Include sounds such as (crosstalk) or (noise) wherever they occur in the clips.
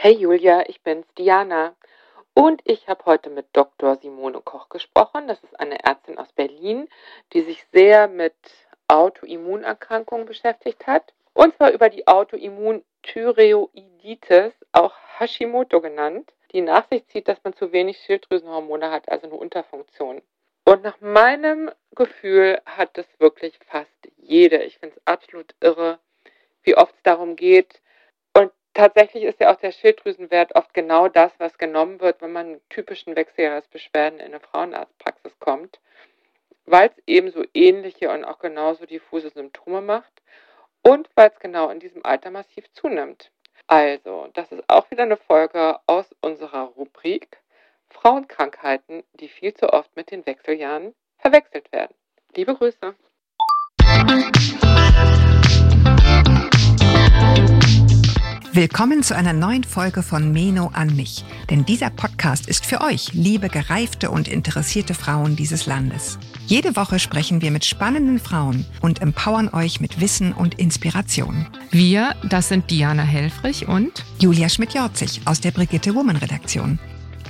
Hey Julia, ich bin's, Diana. Und ich habe heute mit Dr. Simone Koch gesprochen. Das ist eine Ärztin aus Berlin, die sich sehr mit Autoimmunerkrankungen beschäftigt hat. Und zwar über die Autoimmunthyreoiditis, auch Hashimoto genannt, die nach sich zieht, dass man zu wenig Schilddrüsenhormone hat, also eine Unterfunktion. Und nach meinem Gefühl hat das wirklich fast jede. Ich finde es absolut irre, wie oft es darum geht, tatsächlich ist ja auch der Schilddrüsenwert oft genau das, was genommen wird, wenn man mit typischen Wechseljahresbeschwerden in eine Frauenarztpraxis kommt, weil es eben so ähnliche und auch genauso diffuse Symptome macht und weil es genau in diesem Alter massiv zunimmt. Also, das ist auch wieder eine Folge aus unserer Rubrik Frauenkrankheiten, die viel zu oft mit den Wechseljahren verwechselt werden. Liebe Grüße. Willkommen zu einer neuen Folge von Meno an mich. Denn dieser Podcast ist für euch, liebe gereifte und interessierte Frauen dieses Landes. Jede Woche sprechen wir mit spannenden Frauen und empowern euch mit Wissen und Inspiration. Wir, das sind Diana Helfrich und Julia Schmidt-Jorzig aus der Brigitte Woman Redaktion.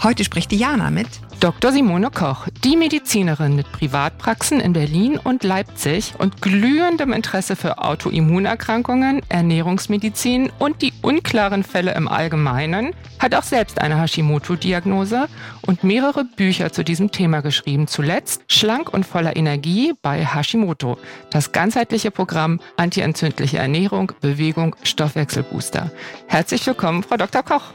Heute spricht Diana mit Dr. Simone Koch, die Medizinerin mit Privatpraxen in Berlin und Leipzig und glühendem Interesse für Autoimmunerkrankungen, Ernährungsmedizin und die unklaren Fälle im Allgemeinen, hat auch selbst eine Hashimoto-Diagnose und mehrere Bücher zu diesem Thema geschrieben. Zuletzt Schlank und voller Energie bei Hashimoto, das ganzheitliche Programm Antientzündliche Ernährung, Bewegung, Stoffwechselbooster. Herzlich willkommen, Frau Dr. Koch.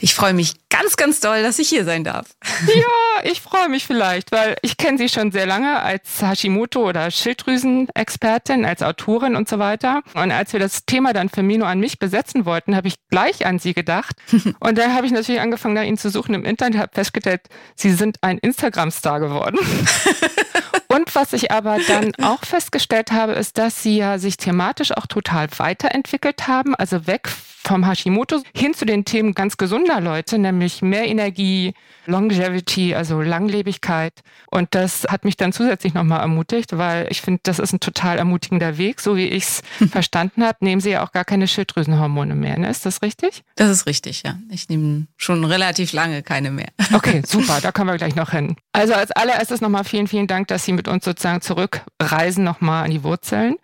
Ich freue mich ganz, ganz doll, dass ich hier sein darf. Ja, ich freue mich vielleicht, weil ich kenne Sie schon sehr lange als Hashimoto- oder Schilddrüsenexpertin, als Autorin und so weiter. Und als wir das Thema dann für Mino an mich besetzen wollten, habe ich gleich an Sie gedacht. (laughs) Und dann habe ich natürlich angefangen, nach Ihnen zu suchen im Internet, habe festgestellt, Sie sind ein Instagram-Star geworden. (laughs) Und was ich aber dann auch festgestellt habe, ist, dass sie ja sich thematisch auch total weiterentwickelt haben, also weg vom Hashimoto hin zu den Themen ganz gesunder Leute, nämlich mehr Energie, Longevity, also Langlebigkeit. Und das hat mich dann zusätzlich nochmal ermutigt, weil ich finde, das ist ein total ermutigender Weg. So wie ich es (laughs) verstanden habe, nehmen Sie ja auch gar keine Schilddrüsenhormone mehr. Ne? Ist das richtig? Das ist richtig, ja. Ich nehme schon relativ lange keine mehr. (laughs) Okay, super, da kommen wir gleich noch hin. Also als allererstes nochmal vielen, vielen Dank, dass Sie mit uns sozusagen zurückreisen nochmal an die Wurzeln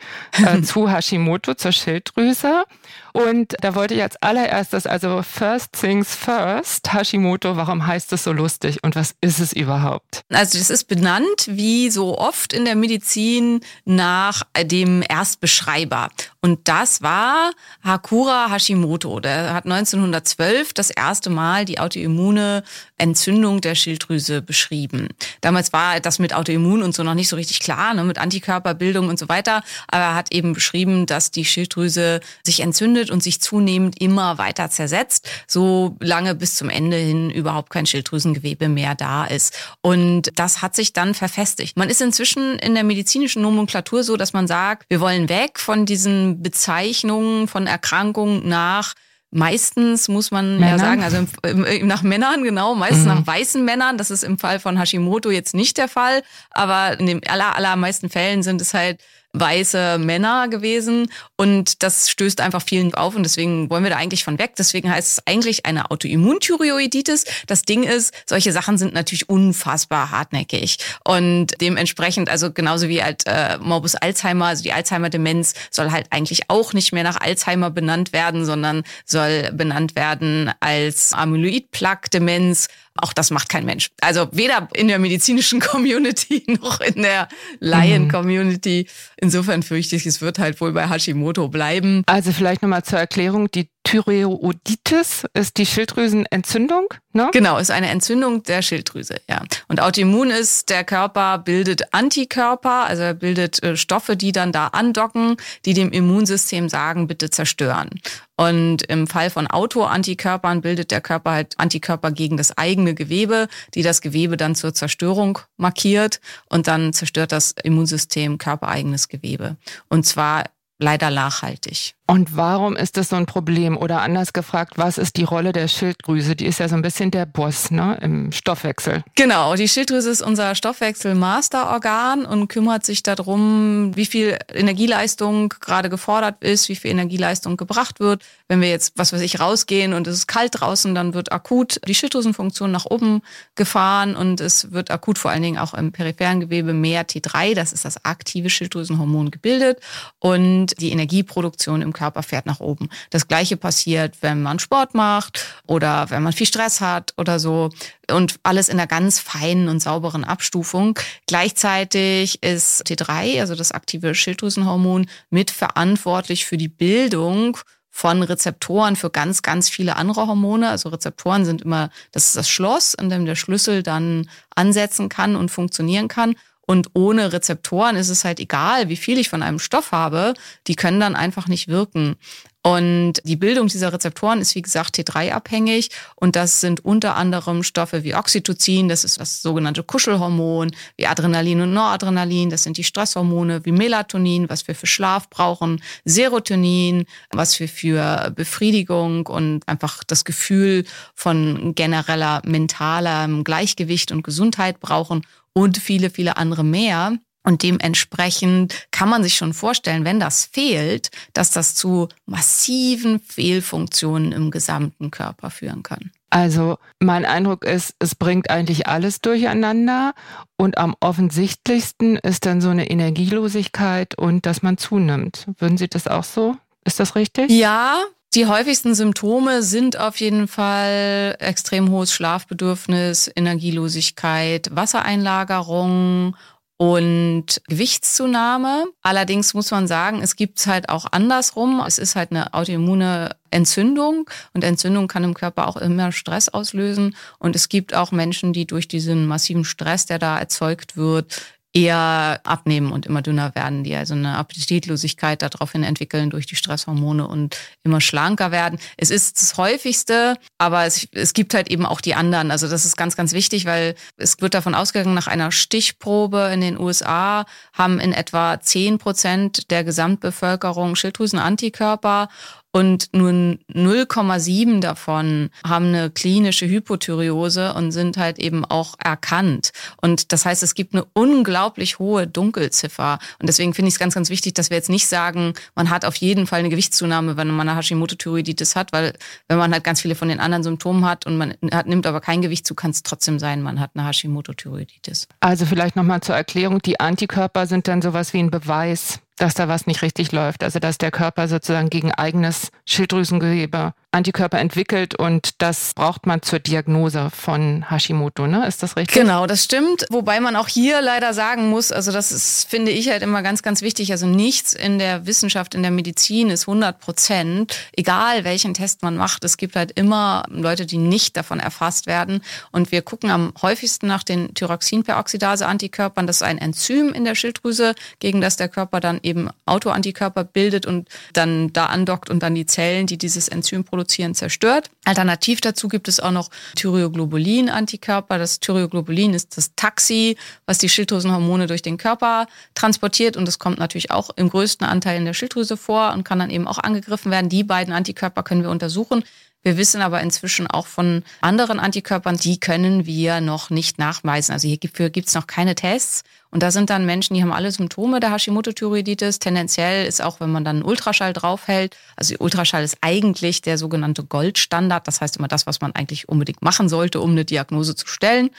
äh, (laughs) zu Hashimoto, zur Schilddrüse. Und da wollte ich als allererstes, also First Things First, Hashimoto, warum heißt es so lustig und was ist es überhaupt? Also das ist benannt, wie so oft in der Medizin, nach dem Erstbeschreiber. Und das war Hakura Hashimoto. Der hat 1912 das erste Mal die autoimmune Entzündung der Schilddrüse beschrieben. Damals war das mit Autoimmun und so noch nicht so richtig klar, ne, mit Antikörperbildung und so weiter. Aber er hat eben beschrieben, dass die Schilddrüse sich entzündet und sich zunehmend immer weiter zersetzt, so lange bis zum Ende hin überhaupt kein Schilddrüsengewebe mehr da ist. Und das hat sich dann verfestigt. Man ist inzwischen in der medizinischen Nomenklatur so, dass man sagt, wir wollen weg von diesen Bezeichnungen von Erkrankungen nach Meistens muss man Männer? ja sagen, also im, im, nach Männern, genau, meistens mhm. nach weißen Männern. Das ist im Fall von Hashimoto jetzt nicht der Fall, aber in den aller, allermeisten Fällen sind es halt weiße Männer gewesen und das stößt einfach vielen auf und deswegen wollen wir da eigentlich von weg. Deswegen heißt es eigentlich eine Autoimmunthyreoiditis. Das Ding ist, solche Sachen sind natürlich unfassbar hartnäckig und dementsprechend, also genauso wie halt äh, Morbus Alzheimer, also die Alzheimer-Demenz soll halt eigentlich auch nicht mehr nach Alzheimer benannt werden, sondern soll benannt werden als Amyloid-Plaque-Demenz auch das macht kein Mensch. Also weder in der medizinischen (laughs) Community noch in der Laien-Community. Insofern fürchte ich, es wird halt wohl bei Hashimoto bleiben. Also vielleicht nochmal zur Erklärung, die Thyreoiditis ist die Schilddrüsenentzündung, ne? Genau, ist eine Entzündung der Schilddrüse, ja. Und Autoimmun ist, der Körper bildet Antikörper, also er bildet äh, Stoffe, die dann da andocken, die dem Immunsystem sagen, bitte zerstören. Und im Fall von Autoantikörpern bildet der Körper halt Antikörper gegen das eigene Gewebe, die das Gewebe dann zur Zerstörung markiert und dann zerstört das Immunsystem körpereigenes Gewebe. Und zwar leider nachhaltig. Und warum ist das so ein Problem? Oder anders gefragt, was ist die Rolle der Schilddrüse? Die ist ja so ein bisschen der Boss ne, im Stoffwechsel. Genau, die Schilddrüse ist unser Stoffwechsel-Masterorgan und kümmert sich darum, wie viel Energieleistung gerade gefordert ist, wie viel Energieleistung gebracht wird. Wenn wir jetzt, was weiß ich, rausgehen und es ist kalt draußen, dann wird akut die Schilddrüsenfunktion nach oben gefahren und es wird akut vor allen Dingen auch im peripheren Gewebe mehr T3, das ist das aktive Schilddrüsenhormon, gebildet und die Energieproduktion im Körper fährt nach oben. Das gleiche passiert, wenn man Sport macht oder wenn man viel Stress hat oder so und alles in einer ganz feinen und sauberen Abstufung. Gleichzeitig ist T3, also das aktive Schilddrüsenhormon, mitverantwortlich für die Bildung von Rezeptoren für ganz, ganz viele andere Hormone. Also Rezeptoren sind immer, das ist das Schloss, in dem der Schlüssel dann ansetzen kann und funktionieren kann. Und ohne Rezeptoren ist es halt egal, wie viel ich von einem Stoff habe, die können dann einfach nicht wirken. Und die Bildung dieser Rezeptoren ist, wie gesagt, T3-abhängig. Und das sind unter anderem Stoffe wie Oxytocin, das ist das sogenannte Kuschelhormon, wie Adrenalin und Noradrenalin, das sind die Stresshormone, wie Melatonin, was wir für Schlaf brauchen, Serotonin, was wir für Befriedigung und einfach das Gefühl von genereller mentaler Gleichgewicht und Gesundheit brauchen und viele, viele andere mehr. Und dementsprechend kann man sich schon vorstellen, wenn das fehlt, dass das zu massiven Fehlfunktionen im gesamten Körper führen kann. Also mein Eindruck ist, es bringt eigentlich alles durcheinander und am offensichtlichsten ist dann so eine Energielosigkeit und dass man zunimmt. Würden Sie das auch so? Ist das richtig? Ja, die häufigsten Symptome sind auf jeden Fall extrem hohes Schlafbedürfnis, Energielosigkeit, Wassereinlagerung und Gewichtszunahme. Allerdings muss man sagen, es gibt es halt auch andersrum. Es ist halt eine autoimmune Entzündung und Entzündung kann im Körper auch immer Stress auslösen. Und es gibt auch Menschen, die durch diesen massiven Stress, der da erzeugt wird, eher abnehmen und immer dünner werden, die also eine Appetitlosigkeit daraufhin entwickeln durch die Stresshormone und immer schlanker werden. Es ist das häufigste, aber es, es gibt halt eben auch die anderen. Also das ist ganz, ganz wichtig, weil es wird davon ausgegangen, nach einer Stichprobe in den USA haben in etwa zehn Prozent der Gesamtbevölkerung Schilddrüsenantikörper und nur 0,7 davon haben eine klinische Hypothyreose und sind halt eben auch erkannt. Und das heißt, es gibt eine unglaublich hohe Dunkelziffer. Und deswegen finde ich es ganz, ganz wichtig, dass wir jetzt nicht sagen, man hat auf jeden Fall eine Gewichtszunahme, wenn man eine Hashimoto-Thyreoiditis hat, weil wenn man halt ganz viele von den anderen Symptomen hat und man hat, nimmt aber kein Gewicht zu, kann es trotzdem sein, man hat eine Hashimoto-Thyreoiditis. Also vielleicht nochmal zur Erklärung, die Antikörper sind dann sowas wie ein Beweis dass da was nicht richtig läuft. Also dass der Körper sozusagen gegen eigenes Schilddrüsengewebe Antikörper entwickelt und das braucht man zur Diagnose von Hashimoto, ne? Ist das richtig? Genau, das stimmt. Wobei man auch hier leider sagen muss, also das ist, finde ich halt immer ganz, ganz wichtig. Also nichts in der Wissenschaft, in der Medizin ist 100 Prozent. Egal welchen Test man macht, es gibt halt immer Leute, die nicht davon erfasst werden. Und wir gucken am häufigsten nach den Thyroxinperoxidase-Antikörpern. Das ist ein Enzym in der Schilddrüse, gegen das der Körper dann eben Autoantikörper bildet und dann da andockt und dann die Zellen, die dieses Enzym produzieren, produzieren, zerstört. Alternativ dazu gibt es auch noch Thyroglobulin-Antikörper. Das Thyroglobulin ist das Taxi, was die Schilddrüsenhormone durch den Körper transportiert und das kommt natürlich auch im größten Anteil in der Schilddrüse vor und kann dann eben auch angegriffen werden. Die beiden Antikörper können wir untersuchen. Wir wissen aber inzwischen auch von anderen Antikörpern, die können wir noch nicht nachweisen. Also hierfür gibt es noch keine Tests. Und da sind dann Menschen, die haben alle Symptome der Hashimoto-Thyreoiditis. Tendenziell ist auch, wenn man dann einen Ultraschall draufhält, also Ultraschall ist eigentlich der sogenannte Goldstandard. Das heißt immer das, was man eigentlich unbedingt machen sollte, um eine Diagnose zu stellen.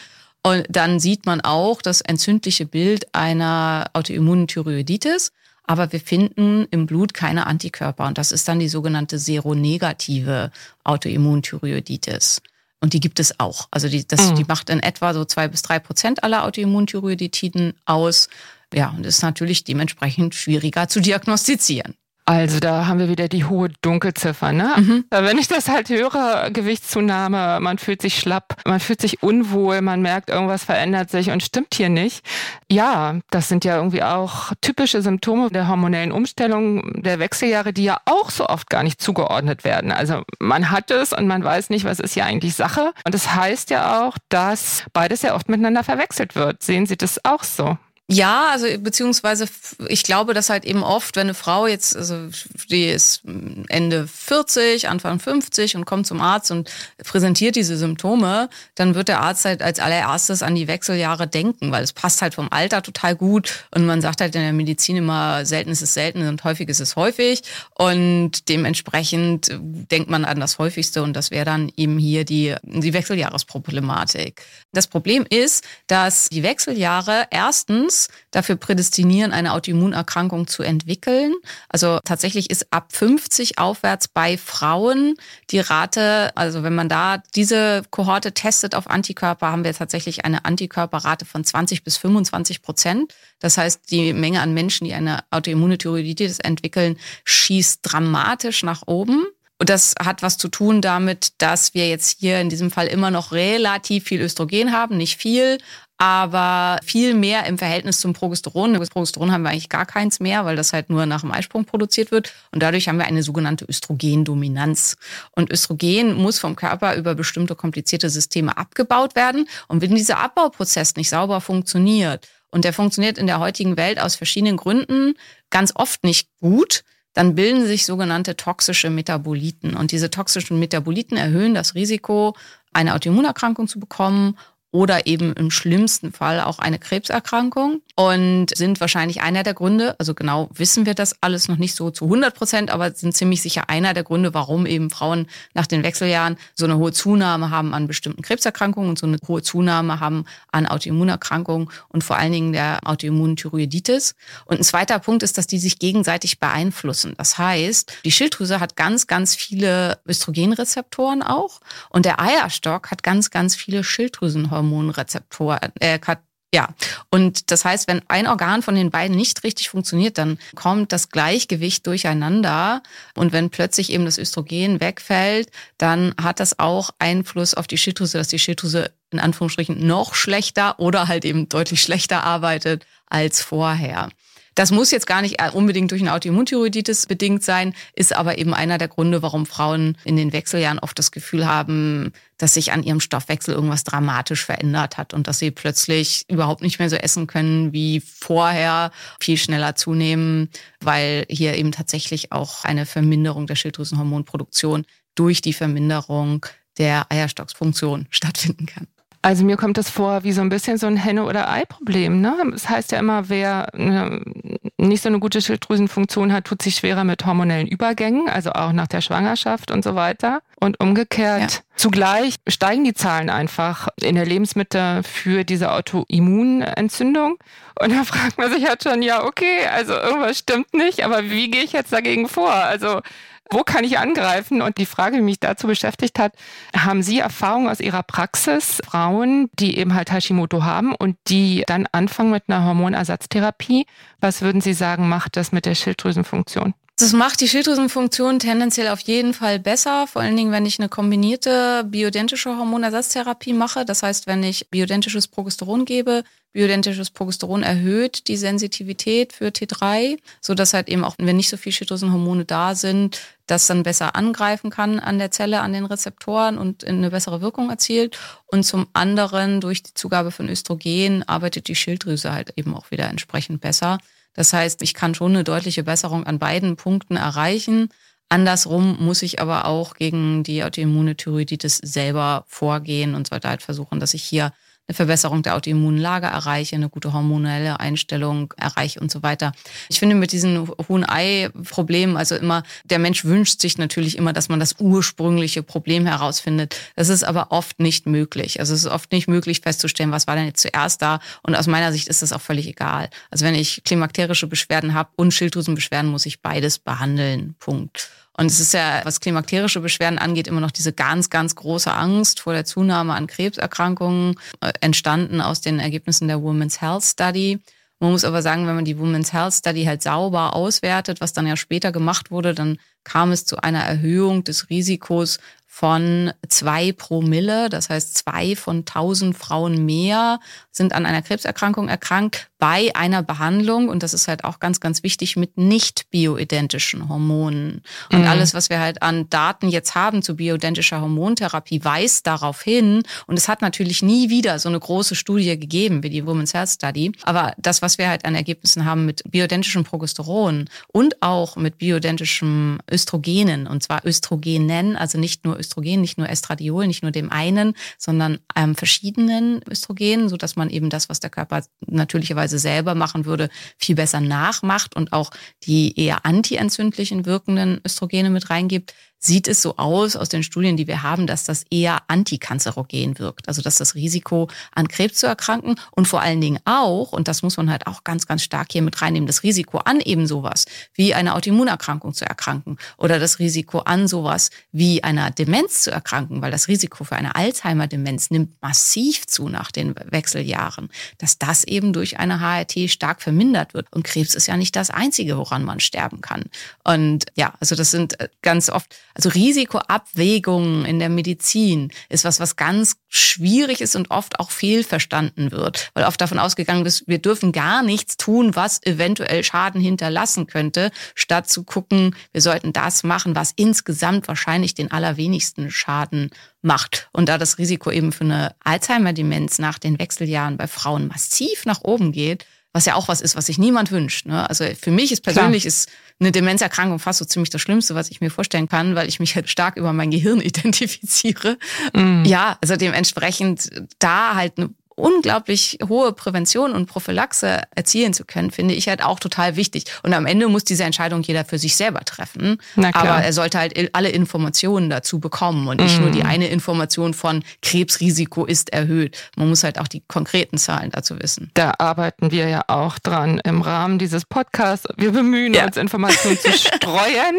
Und dann sieht man auch das entzündliche Bild einer autoimmunen Thyreoiditis aber wir finden im Blut keine Antikörper. Und das ist dann die sogenannte seronegative Autoimmunthyreoiditis. Und die gibt es auch. Also die, das, mhm. die macht in etwa so zwei bis drei Prozent aller Autoimmunthyreoiditiden aus. Ja, und ist natürlich dementsprechend schwieriger zu diagnostizieren. Also da haben wir wieder die hohe Dunkelziffer. Ne? Mhm. Wenn ich das halt höre, Gewichtszunahme, man fühlt sich schlapp, man fühlt sich unwohl, man merkt, irgendwas verändert sich und stimmt hier nicht. Ja, das sind ja irgendwie auch typische Symptome der hormonellen Umstellung der Wechseljahre, die ja auch so oft gar nicht zugeordnet werden. Also man hat es und man weiß nicht, was ist hier eigentlich Sache. Und das heißt ja auch, dass beides ja oft miteinander verwechselt wird. Sehen Sie das auch so? Ja, also beziehungsweise ich glaube, dass halt eben oft, wenn eine Frau jetzt, also die ist Ende 40, Anfang 50 und kommt zum Arzt und präsentiert diese Symptome, dann wird der Arzt halt als allererstes an die Wechseljahre denken, weil es passt halt vom Alter total gut und man sagt halt in der Medizin immer, selten ist es selten und häufig ist es häufig und dementsprechend denkt man an das Häufigste und das wäre dann eben hier die, die Wechseljahresproblematik. Das Problem ist, dass die Wechseljahre erstens dafür prädestinieren, eine Autoimmunerkrankung zu entwickeln. Also tatsächlich ist ab 50 aufwärts bei Frauen die Rate, also wenn man da diese Kohorte testet auf Antikörper, haben wir tatsächlich eine Antikörperrate von 20 bis 25 Prozent. Das heißt, die Menge an Menschen, die eine autoimmune Thyroiditis entwickeln, schießt dramatisch nach oben. Und das hat was zu tun damit, dass wir jetzt hier in diesem Fall immer noch relativ viel Östrogen haben, nicht viel, aber viel mehr im Verhältnis zum Progesteron. Das Progesteron haben wir eigentlich gar keins mehr, weil das halt nur nach dem Eisprung produziert wird. Und dadurch haben wir eine sogenannte Östrogendominanz. Und Östrogen muss vom Körper über bestimmte komplizierte Systeme abgebaut werden. Und wenn dieser Abbauprozess nicht sauber funktioniert, und der funktioniert in der heutigen Welt aus verschiedenen Gründen ganz oft nicht gut, dann bilden sich sogenannte toxische Metaboliten. Und diese toxischen Metaboliten erhöhen das Risiko, eine Autoimmunerkrankung zu bekommen oder eben im schlimmsten Fall auch eine Krebserkrankung und sind wahrscheinlich einer der Gründe, also genau wissen wir das alles noch nicht so zu 100 Prozent, aber sind ziemlich sicher einer der Gründe, warum eben Frauen nach den Wechseljahren so eine hohe Zunahme haben an bestimmten Krebserkrankungen und so eine hohe Zunahme haben an Autoimmunerkrankungen und vor allen Dingen der Autoimmunthyroiditis. Und ein zweiter Punkt ist, dass die sich gegenseitig beeinflussen. Das heißt, die Schilddrüse hat ganz, ganz viele Östrogenrezeptoren auch und der Eierstock hat ganz, ganz viele Schilddrüsenhormone. Hormonrezeptoren, äh, ja, und das heißt, wenn ein Organ von den beiden nicht richtig funktioniert, dann kommt das Gleichgewicht durcheinander. Und wenn plötzlich eben das Östrogen wegfällt, dann hat das auch Einfluss auf die Schilddrüse, dass die Schilddrüse in Anführungsstrichen noch schlechter oder halt eben deutlich schlechter arbeitet als vorher. Das muss jetzt gar nicht unbedingt durch eine Autoimmunthyroiditis bedingt sein, ist aber eben einer der Gründe, warum Frauen in den Wechseljahren oft das Gefühl haben, dass sich an ihrem Stoffwechsel irgendwas dramatisch verändert hat und dass sie plötzlich überhaupt nicht mehr so essen können wie vorher, viel schneller zunehmen, weil hier eben tatsächlich auch eine Verminderung der Schilddrüsenhormonproduktion durch die Verminderung der Eierstocksfunktion stattfinden kann. Also mir kommt das vor wie so ein bisschen so ein Henne- oder Ei-Problem. Ne? Das heißt ja immer, wer ne, nicht so eine gute Schilddrüsenfunktion hat, tut sich schwerer mit hormonellen Übergängen, also auch nach der Schwangerschaft und so weiter. Und umgekehrt, ja. zugleich steigen die Zahlen einfach in der Lebensmittel für diese Autoimmunentzündung. Und da (laughs) fragt man sich halt schon, ja, okay, also irgendwas stimmt nicht, aber wie gehe ich jetzt dagegen vor? Also wo kann ich angreifen? Und die Frage, die mich dazu beschäftigt hat, haben Sie Erfahrung aus Ihrer Praxis, Frauen, die eben halt Hashimoto haben und die dann anfangen mit einer Hormonersatztherapie? Was würden Sie sagen, macht das mit der Schilddrüsenfunktion? Das macht die Schilddrüsenfunktion tendenziell auf jeden Fall besser, vor allen Dingen, wenn ich eine kombinierte bioidentische Hormonersatztherapie mache. Das heißt, wenn ich bioidentisches Progesteron gebe, bioidentisches Progesteron erhöht die Sensitivität für T3, so dass halt eben auch, wenn nicht so viel Schilddrüsenhormone da sind, das dann besser angreifen kann an der Zelle, an den Rezeptoren und eine bessere Wirkung erzielt. Und zum anderen durch die Zugabe von Östrogen arbeitet die Schilddrüse halt eben auch wieder entsprechend besser. Das heißt, ich kann schon eine deutliche Besserung an beiden Punkten erreichen. Andersrum muss ich aber auch gegen die Autoimmune Thyroiditis selber vorgehen und sollte halt versuchen, dass ich hier eine Verbesserung der Autoimmunlage erreiche, eine gute hormonelle Einstellung erreiche und so weiter. Ich finde mit diesen hohen Ei-Problemen, also immer, der Mensch wünscht sich natürlich immer, dass man das ursprüngliche Problem herausfindet. Das ist aber oft nicht möglich. Also es ist oft nicht möglich festzustellen, was war denn jetzt zuerst da. Und aus meiner Sicht ist das auch völlig egal. Also wenn ich klimakterische Beschwerden habe und Schilddrüsenbeschwerden, muss ich beides behandeln. Punkt. Und es ist ja, was klimakterische Beschwerden angeht, immer noch diese ganz, ganz große Angst vor der Zunahme an Krebserkrankungen, äh, entstanden aus den Ergebnissen der Women's Health Study. Man muss aber sagen, wenn man die Women's Health Study halt sauber auswertet, was dann ja später gemacht wurde, dann kam es zu einer Erhöhung des Risikos von zwei Promille. Das heißt, zwei von tausend Frauen mehr sind an einer Krebserkrankung erkrankt bei einer Behandlung. Und das ist halt auch ganz, ganz wichtig mit nicht bioidentischen Hormonen. Und mhm. alles, was wir halt an Daten jetzt haben zu bioidentischer Hormontherapie, weist darauf hin. Und es hat natürlich nie wieder so eine große Studie gegeben wie die Women's Health Study. Aber das, was wir halt an Ergebnissen haben mit bioidentischem Progesteron und auch mit bioidentischem Östrogenen, und zwar Östrogenen, also nicht nur Östrogen, nicht nur Estradiol, nicht nur dem einen, sondern ähm, verschiedenen Östrogenen, so dass man eben das, was der Körper natürlicherweise selber machen würde, viel besser nachmacht und auch die eher antientzündlichen wirkenden Östrogene mit reingibt sieht es so aus aus den Studien, die wir haben, dass das eher antikanzerogen wirkt. Also dass das Risiko an Krebs zu erkranken und vor allen Dingen auch, und das muss man halt auch ganz, ganz stark hier mit reinnehmen, das Risiko an eben sowas wie eine Autoimmunerkrankung zu erkranken oder das Risiko an sowas wie einer Demenz zu erkranken, weil das Risiko für eine Alzheimer-Demenz nimmt massiv zu nach den Wechseljahren, dass das eben durch eine HRT stark vermindert wird. Und Krebs ist ja nicht das Einzige, woran man sterben kann. Und ja, also das sind äh, ganz oft also Risikoabwägungen in der Medizin ist was, was ganz schwierig ist und oft auch fehlverstanden wird, weil oft davon ausgegangen ist, wir dürfen gar nichts tun, was eventuell Schaden hinterlassen könnte, statt zu gucken, wir sollten das machen, was insgesamt wahrscheinlich den allerwenigsten Schaden macht. Und da das Risiko eben für eine Alzheimer-Demenz nach den Wechseljahren bei Frauen massiv nach oben geht, was ja auch was ist, was sich niemand wünscht. Ne? Also für mich ist persönlich Klar. ist eine Demenzerkrankung fast so ziemlich das Schlimmste, was ich mir vorstellen kann, weil ich mich halt stark über mein Gehirn (laughs) identifiziere. Mm. Ja, also dementsprechend da halt eine unglaublich hohe Prävention und Prophylaxe erzielen zu können, finde ich halt auch total wichtig. Und am Ende muss diese Entscheidung jeder für sich selber treffen. Aber er sollte halt alle Informationen dazu bekommen und nicht mm. nur die mhm. eine Information von Krebsrisiko ist erhöht. Man muss halt auch die konkreten Zahlen dazu wissen. Da arbeiten wir ja auch dran im Rahmen dieses Podcasts. Wir bemühen ja. uns, Informationen zu (laughs) streuen.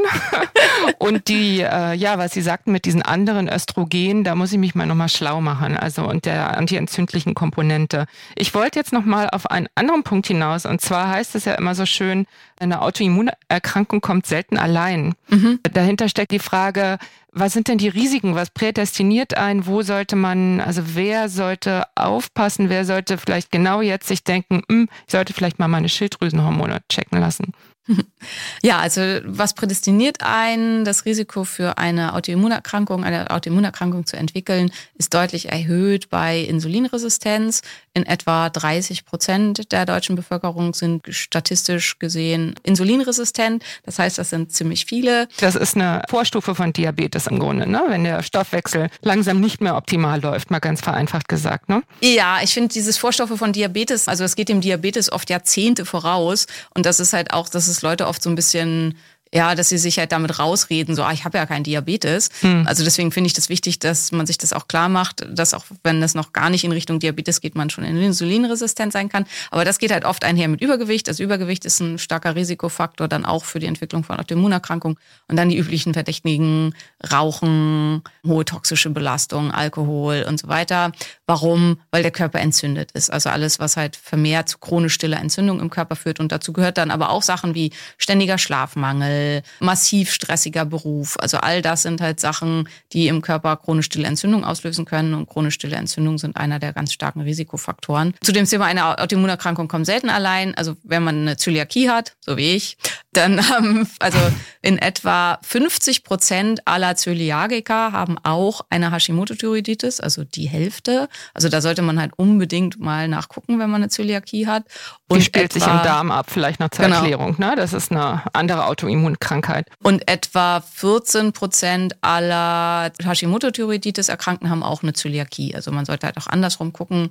und die, äh, ja, was Sie sagten mit diesen anderen Östrogenen, da muss ich mich mal nochmal schlau machen. Also und der antientzündlichen Komponente. Ich wollte jetzt noch mal auf einen anderen Punkt hinaus. Und zwar heißt es ja immer so schön, eine Autoimmunerkrankung kommt selten allein. Mhm. Dahinter steckt die Frage, was sind denn die Risiken? Was prädestiniert ein? Wo sollte man, also wer sollte aufpassen? Wer sollte vielleicht genau jetzt sich denken, hm, ich sollte vielleicht mal meine Schilddrüsenhormone checken lassen? (laughs) Ja, also was prädestiniert ein, das Risiko für eine Autoimmunerkrankung, eine Autoimmunerkrankung zu entwickeln, ist deutlich erhöht bei Insulinresistenz. In etwa 30 Prozent der deutschen Bevölkerung sind statistisch gesehen insulinresistent. Das heißt, das sind ziemlich viele. Das ist eine Vorstufe von Diabetes im Grunde, ne? wenn der Stoffwechsel langsam nicht mehr optimal läuft, mal ganz vereinfacht gesagt. Ne? Ja, ich finde dieses Vorstufe von Diabetes, also es geht dem Diabetes oft Jahrzehnte voraus und das ist halt auch, das ist es Leute oft so ein bisschen ja, dass sie sich halt damit rausreden, so, ah, ich habe ja keinen Diabetes. Hm. Also deswegen finde ich das wichtig, dass man sich das auch klar macht, dass auch wenn es noch gar nicht in Richtung Diabetes geht, man schon insulinresistent sein kann. Aber das geht halt oft einher mit Übergewicht. Also Übergewicht ist ein starker Risikofaktor dann auch für die Entwicklung von Autoimmunerkrankungen. Und dann die üblichen Verdächtigen, Rauchen, hohe toxische Belastung, Alkohol und so weiter. Warum? Weil der Körper entzündet ist. Also alles, was halt vermehrt zu chronisch stiller Entzündung im Körper führt. Und dazu gehört dann aber auch Sachen wie ständiger Schlafmangel, massiv stressiger Beruf. Also all das sind halt Sachen, die im Körper chronisch stille Entzündung auslösen können. Und chronisch stille Entzündung sind einer der ganz starken Risikofaktoren. Zu dem Thema eine Autoimmunerkrankung kommt selten allein. Also wenn man eine Zöliakie hat, so wie ich, dann haben also in etwa 50 Prozent aller Zöliagiker haben auch eine Hashimoto-Thyreoiditis, also die Hälfte. Also da sollte man halt unbedingt mal nachgucken, wenn man eine Zöliakie hat. Und die spielt etwa, sich im Darm ab, vielleicht noch zur genau. Erklärung. Ne? Das ist eine andere Autoimmunkrankheit. Und etwa 14 Prozent aller Hashimoto-Thyreoiditis-Erkrankten haben auch eine Zöliakie. Also man sollte halt auch andersrum gucken.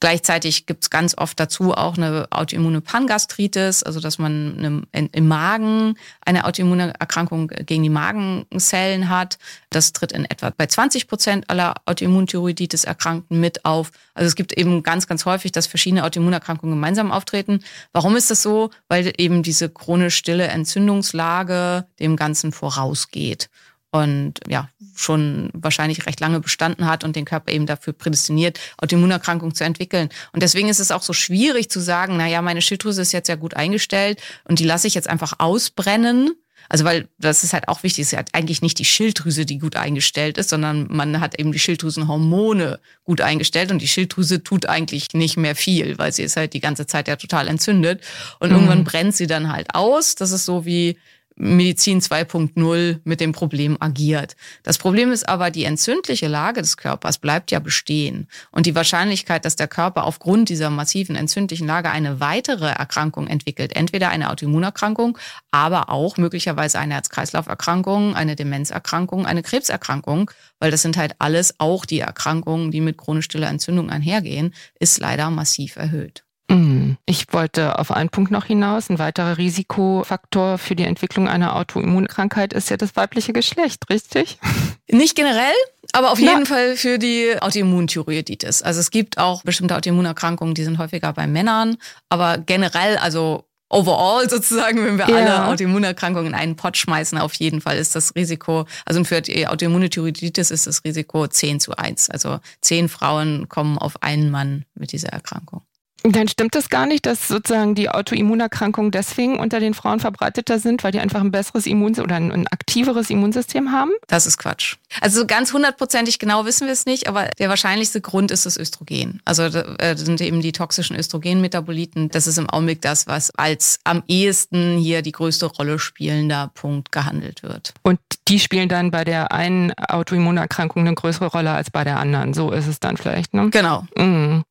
Gleichzeitig gibt es ganz oft dazu auch eine autoimmune Pangastritis, also dass man im Magen eine Autoimmunerkrankung gegen die Magenzellen hat. Das tritt in etwa bei 20 Prozent aller Autoimmunthyroiditis-Erkrankten mit auf. Also es gibt eben ganz, ganz häufig, dass verschiedene Autoimmunerkrankungen gemeinsam auftreten. Warum ist das so? Weil eben diese chronisch stille Entzündungslage dem Ganzen vorausgeht und ja, schon wahrscheinlich recht lange bestanden hat und den Körper eben dafür prädestiniert, Autoimmunerkrankungen zu entwickeln. Und deswegen ist es auch so schwierig zu sagen, na ja, meine Schilddrüse ist jetzt ja gut eingestellt und die lasse ich jetzt einfach ausbrennen Also weil das ist halt auch wichtig, es ist halt eigentlich nicht die Schilddrüse, die gut eingestellt ist, sondern man hat eben die Schilddrüsenhormone gut eingestellt und die Schilddrüse tut eigentlich nicht mehr viel, weil sie ist halt die ganze Zeit ja total entzündet und mhm. irgendwann brennt sie dann halt aus. Das ist so wie Medizin 2.0 mit dem Problem agiert. Das Problem ist aber, die entzündliche Lage des Körpers bleibt ja bestehen. Und die Wahrscheinlichkeit, dass der Körper aufgrund dieser massiven entzündlichen Lage eine weitere Erkrankung entwickelt, entweder eine Autoimmunerkrankung, aber auch möglicherweise eine Herz-Kreislauf-Erkrankung, eine Demenzerkrankung, eine Krebserkrankung, weil das sind halt alles auch die Erkrankungen, die mit chronisch stiller Entzündung einhergehen, ist leider massiv erhöht. Mhm. Ich wollte auf einen Punkt noch hinaus. Ein weiterer Risikofaktor für die Entwicklung einer Autoimmunkrankheit ist ja das weibliche Geschlecht, richtig? (laughs) Nicht generell, aber auf jeden Fall für die Autoimmunthyreoiditis. Also es gibt auch bestimmte Autoimmunerkrankungen, die sind häufiger bei Männern, aber generell, also overall (laughs) sozusagen, wenn wir ja. alle Autoimmunerkrankungen in einen Pott schmeißen, auf jeden Fall ist das Risiko, also für die Autoimmunithyreoiditis ist das Risiko 10 zu 1. Also 10 Frauen kommen auf einen Mann mit dieser Erkrankung. Dann stimmt es gar nicht, dass sozusagen die Autoimmunerkrankungen deswegen unter den Frauen verbreiteter sind, weil die einfach ein besseres Immun oder ein, ein aktiveres Immunsystem haben? Das ist Quatsch. Also ganz hundertprozentig genau wissen wir es nicht, aber der wahrscheinlichste Grund ist das Östrogen. Also äh, das sind eben die toxischen Östrogenmetaboliten. Das ist im Augenblick das, was als am ehesten hier die größte Rolle spielender Punkt gehandelt wird. Und die spielen dann bei der einen Autoimmunerkrankung eine größere Rolle als bei der anderen. So ist es dann vielleicht, ne? Genau. Mhm.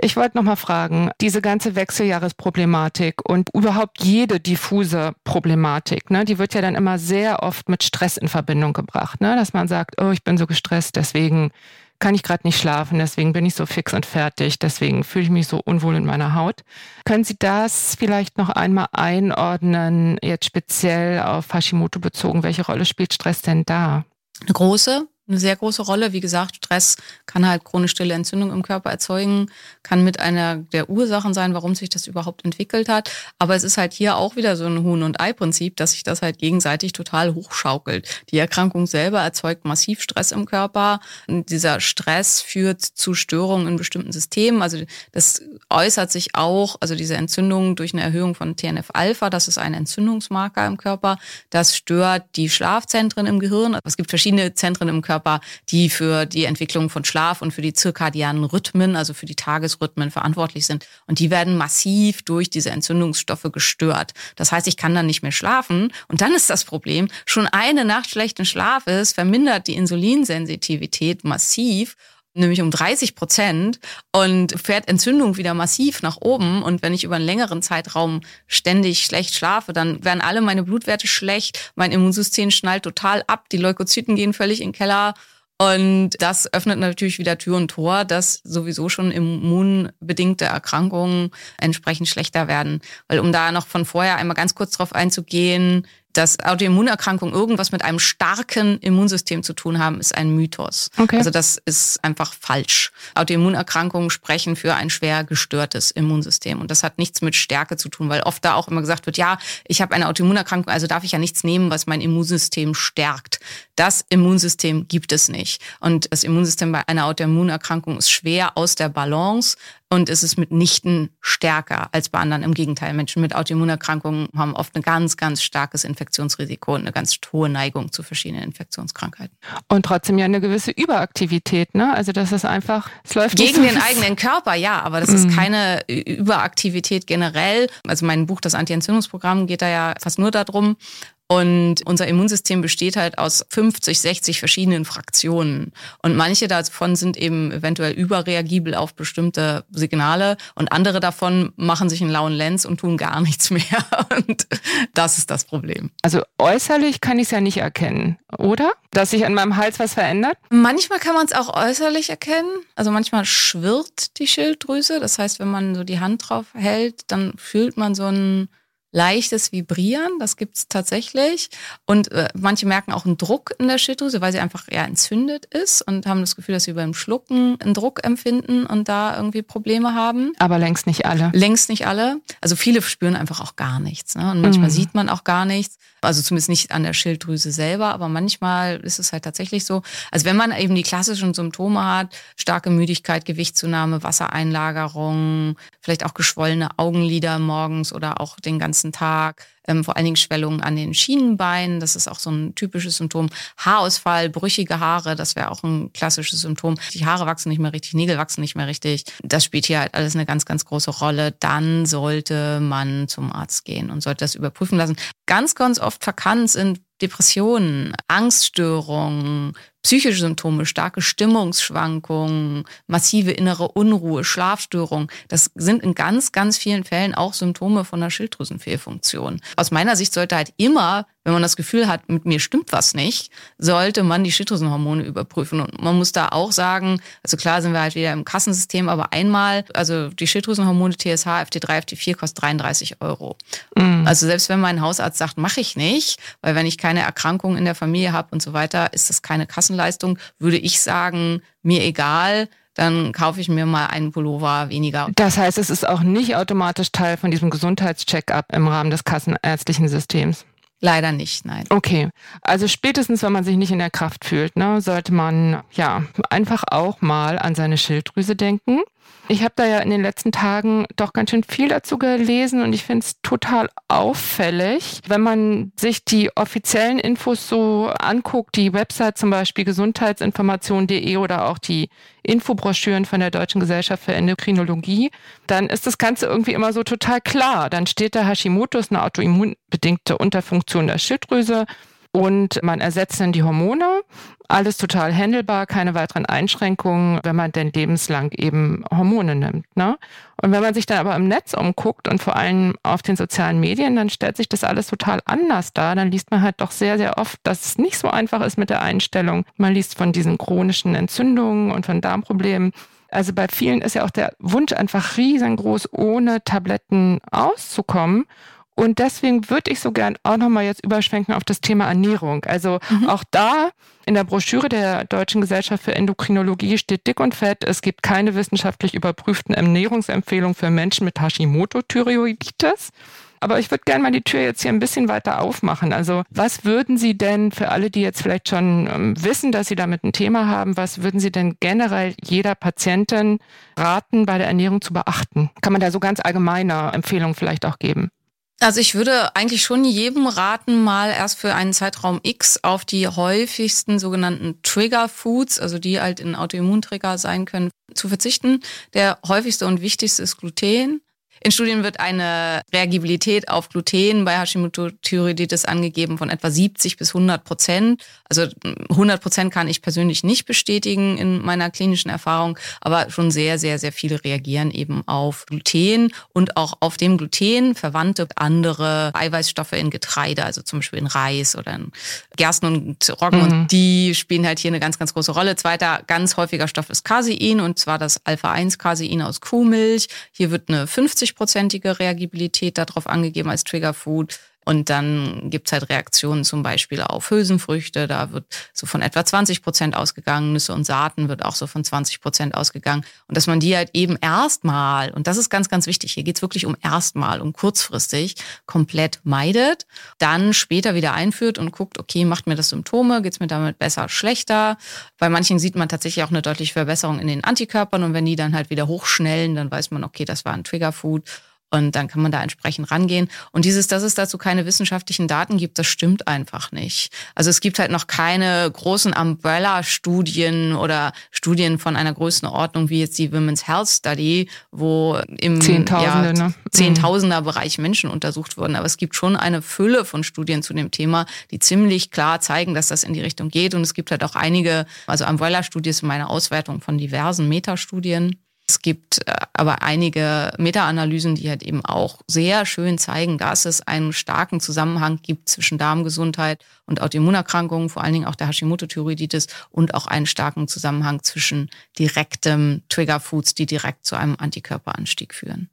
Ich wollte noch mal fragen, diese ganze Wechseljahresproblematik und überhaupt jede diffuse Problematik, ne, die wird ja dann immer sehr oft mit Stress in Verbindung gebracht, ne, dass man sagt, oh, ich bin so gestresst, deswegen kann ich gerade nicht schlafen, deswegen bin ich so fix und fertig, deswegen fühle ich mich so unwohl in meiner Haut. Können Sie das vielleicht noch einmal einordnen, jetzt speziell auf Hashimoto bezogen? Welche Rolle spielt Stress denn da? Eine große eine sehr große Rolle. Wie gesagt, Stress kann halt chronisch stille Entzündung im Körper erzeugen, kann mit einer der Ursachen sein, warum sich das überhaupt entwickelt hat. Aber es ist halt hier auch wieder so ein Huhn- und Ei-Prinzip, dass sich das halt gegenseitig total hochschaukelt. Die Erkrankung selber erzeugt massiv Stress im Körper. Und dieser Stress führt zu Störungen in bestimmten Systemen. Also das äußert sich auch, also diese Entzündung durch eine Erhöhung von TNF-Alpha, das ist ein Entzündungsmarker im Körper. Das stört die Schlafzentren im Gehirn. Es gibt verschiedene Zentren im Körper Körper, die für die Entwicklung von Schlaf und für die zirkadianen Rhythmen, also für die Tagesrhythmen verantwortlich sind. Und die werden massiv durch diese Entzündungsstoffe gestört. Das heißt, ich kann dann nicht mehr schlafen. Und dann ist das Problem, schon eine Nacht schlechten Schlafes vermindert die Insulinsensitivität massiv nämlich um 30 Prozent und fährt Entzündung wieder massiv nach oben. Und wenn ich über einen längeren Zeitraum ständig schlecht schlafe, dann werden alle meine Blutwerte schlecht, mein Immunsystem schnallt total ab, die Leukozyten gehen völlig in den Keller. Und das öffnet natürlich wieder Tür und Tor, dass sowieso schon immunbedingte Erkrankungen entsprechend schlechter werden. Weil um da noch von vorher einmal ganz kurz drauf einzugehen, dass Autoimmunerkrankungen irgendwas mit einem starken Immunsystem zu tun haben, ist ein Mythos. Okay. Also das ist einfach falsch. Autoimmunerkrankungen sprechen für ein schwer gestörtes Immunsystem. Und das hat nichts mit Stärke zu tun, weil oft da auch immer gesagt wird, ja, ich habe eine Autoimmunerkrankung, also darf ich ja nichts nehmen, was mein Immunsystem stärkt. Das Immunsystem gibt es nicht. Und das Immunsystem bei einer Autoimmunerkrankung ist schwer aus der Balance und es ist mitnichten stärker als bei anderen. Im Gegenteil, Menschen mit Autoimmunerkrankungen haben oft ein ganz, ganz starkes Infektionsrisiko und eine ganz hohe Neigung zu verschiedenen Infektionskrankheiten. Und trotzdem ja eine gewisse Überaktivität, ne? Also das ist einfach, es läuft gegen den (laughs) eigenen Körper, ja, aber das ist mhm. keine Überaktivität generell. Also mein Buch, das Anti-Entzündungsprogramm, geht da ja fast nur darum, und unser Immunsystem besteht halt aus 50, 60 verschiedenen Fraktionen. Und manche davon sind eben eventuell überreagibel auf bestimmte Signale und andere davon machen sich einen lauen Lenz und tun gar (laughs) nichts mehr. Und das ist das Problem. Also äußerlich kann ich es ja nicht erkennen, oder? Dass sich an meinem Hals was verändert? Manchmal kann man es auch äußerlich erkennen. Also manchmal schwirrt die Schilddrüse. Das heißt, wenn man so die Hand drauf hält, dann fühlt man so ein leichtes Vibrieren, das gibt es tatsächlich. Und äh, manche merken auch einen Druck in der Schilddrüse, weil sie einfach eher entzündet ist und haben das Gefühl, dass sie beim Schlucken einen Druck empfinden und da irgendwie Probleme haben. Aber längst nicht alle. Längst nicht alle. Also viele spüren einfach auch gar nichts. Ne? Und manchmal mhm. sieht man auch gar nichts. Also zumindest nicht an der Schilddrüse selber, aber manchmal ist es halt tatsächlich so. Also wenn man eben die klassischen Symptome hat, starke Müdigkeit, Gewichtszunahme, Wassereinlagerung, vielleicht auch geschwollene Augenlider morgens oder auch den ganzen ganzen Tag, ähm, vor allen Dingen Schwellungen an den Schienenbeinen, das ist auch so ein typisches Symptom. Haarausfall, brüchige Haare, das wäre auch ein klassisches Symptom. Die Haare wachsen nicht mehr richtig, Nägel wachsen nicht mehr richtig. Das spielt hier halt alles eine ganz, ganz große Rolle. Dann sollte man zum Arzt gehen und sollte das überprüfen lassen. Ganz, ganz oft verkannt sind Depressionen, Angststörungen, psychische Symptome, starke Stimmungsschwankungen, massive innere Unruhe, Schlafstörungen. Das sind in ganz, ganz vielen Fällen auch Symptome von einer Schilddrüsenfehlfunktion. Aus meiner Sicht sollte halt immer, wenn man das Gefühl hat, mit mir stimmt was nicht, sollte man die Schilddrüsenhormone überprüfen. Und man muss da auch sagen, also klar sind wir halt wieder im Kassensystem, aber einmal, also die Schilddrüsenhormone TSH, FT3, FT4 kostet 33 Euro. Mhm. Also selbst wenn mein Hausarzt sagt, mache ich nicht, weil wenn ich keine Erkrankung in der Familie habe und so weiter, ist das keine Kassen Kassenleistung, würde ich sagen, mir egal, dann kaufe ich mir mal einen Pullover weniger. Das heißt, es ist auch nicht automatisch Teil von diesem Gesundheitscheck-up im Rahmen des kassenärztlichen Systems. Leider nicht, nein. Okay. Also spätestens, wenn man sich nicht in der Kraft fühlt, ne, sollte man ja einfach auch mal an seine Schilddrüse denken. Ich habe da ja in den letzten Tagen doch ganz schön viel dazu gelesen und ich finde es total auffällig, wenn man sich die offiziellen Infos so anguckt, die Website zum Beispiel gesundheitsinformation.de oder auch die Infobroschüren von der Deutschen Gesellschaft für Endokrinologie, dann ist das Ganze irgendwie immer so total klar. Dann steht da Hashimoto ist eine autoimmunbedingte Unterfunktion der Schilddrüse und man ersetzt dann die Hormone. Alles total handelbar, keine weiteren Einschränkungen, wenn man denn lebenslang eben Hormone nimmt. Ne? Und wenn man sich dann aber im Netz umguckt und vor allem auf den sozialen Medien, dann stellt sich das alles total anders dar. Dann liest man halt doch sehr, sehr oft, dass es nicht so einfach ist mit der Einstellung. Man liest von diesen chronischen Entzündungen und von Darmproblemen. Also bei vielen ist ja auch der Wunsch einfach riesengroß, ohne Tabletten auszukommen. Und deswegen würde ich so gern auch nochmal jetzt überschwenken auf das Thema Ernährung. Also mhm. auch da in der Broschüre der Deutschen Gesellschaft für Endokrinologie steht dick und fett, es gibt keine wissenschaftlich überprüften Ernährungsempfehlungen für Menschen mit Hashimoto-Thyreoiditis. Aber ich würde gerne mal die Tür jetzt hier ein bisschen weiter aufmachen. Also was würden Sie denn für alle, die jetzt vielleicht schon ähm, wissen, dass Sie damit ein Thema haben, was würden Sie denn generell jeder Patientin raten, bei der Ernährung zu beachten? Kann man da so ganz allgemeine Empfehlungen vielleicht auch geben? Also ich würde eigentlich schon jedem raten, mal erst für einen Zeitraum X auf die häufigsten sogenannten Trigger Foods, also die halt in Autoimmuntrigger sein können, zu verzichten. Der häufigste und wichtigste ist Gluten. In Studien wird eine Reagibilität auf Gluten bei Hashimoto-Thyreoiditis angegeben von etwa 70 bis 100 Prozent. Also 100 Prozent kann ich persönlich nicht bestätigen in meiner klinischen Erfahrung, aber schon sehr, sehr, sehr viele reagieren eben auf Gluten und auch auf dem Gluten verwandte andere Eiweißstoffe in Getreide, also zum Beispiel in Reis oder in Gersten und Roggen. Mhm. Und die spielen halt hier eine ganz, ganz große Rolle. Zweiter ganz häufiger Stoff ist Casein und zwar das Alpha-1-Casein aus Kuhmilch. Hier wird eine 50 50-prozentige Reagibilität darauf angegeben als Triggerfood. Und dann gibt's halt Reaktionen zum Beispiel auf Hülsenfrüchte. Da wird so von etwa 20 Prozent ausgegangen. Nüsse und Saaten wird auch so von 20 Prozent ausgegangen. Und dass man die halt eben erstmal, und das ist ganz, ganz wichtig, hier geht's wirklich um erstmal, um kurzfristig, komplett meidet, dann später wieder einführt und guckt, okay, macht mir das Symptome, geht's mir damit besser, schlechter. Bei manchen sieht man tatsächlich auch eine deutliche Verbesserung in den Antikörpern. Und wenn die dann halt wieder hochschnellen, dann weiß man, okay, das war ein Triggerfood. Und dann kann man da entsprechend rangehen. Und dieses, dass es dazu keine wissenschaftlichen Daten gibt, das stimmt einfach nicht. Also es gibt halt noch keine großen Umbrella-Studien oder Studien von einer Größenordnung wie jetzt die Women's Health Study, wo im Zehntausende, ja, ne? Zehntausender-Bereich Menschen untersucht wurden. Aber es gibt schon eine Fülle von Studien zu dem Thema, die ziemlich klar zeigen, dass das in die Richtung geht. Und es gibt halt auch einige, also Umbrella-Studie ist meine Auswertung von diversen Metastudien. Es gibt äh, aber einige Meta-Analysen, die halt eben auch sehr schön zeigen, dass es einen starken Zusammenhang gibt zwischen Darmgesundheit und Autoimmunerkrankungen, vor allen Dingen auch der Hashimoto-Thyreoiditis und auch einen starken Zusammenhang zwischen direktem Triggerfoods, die direkt zu einem Antikörperanstieg führen.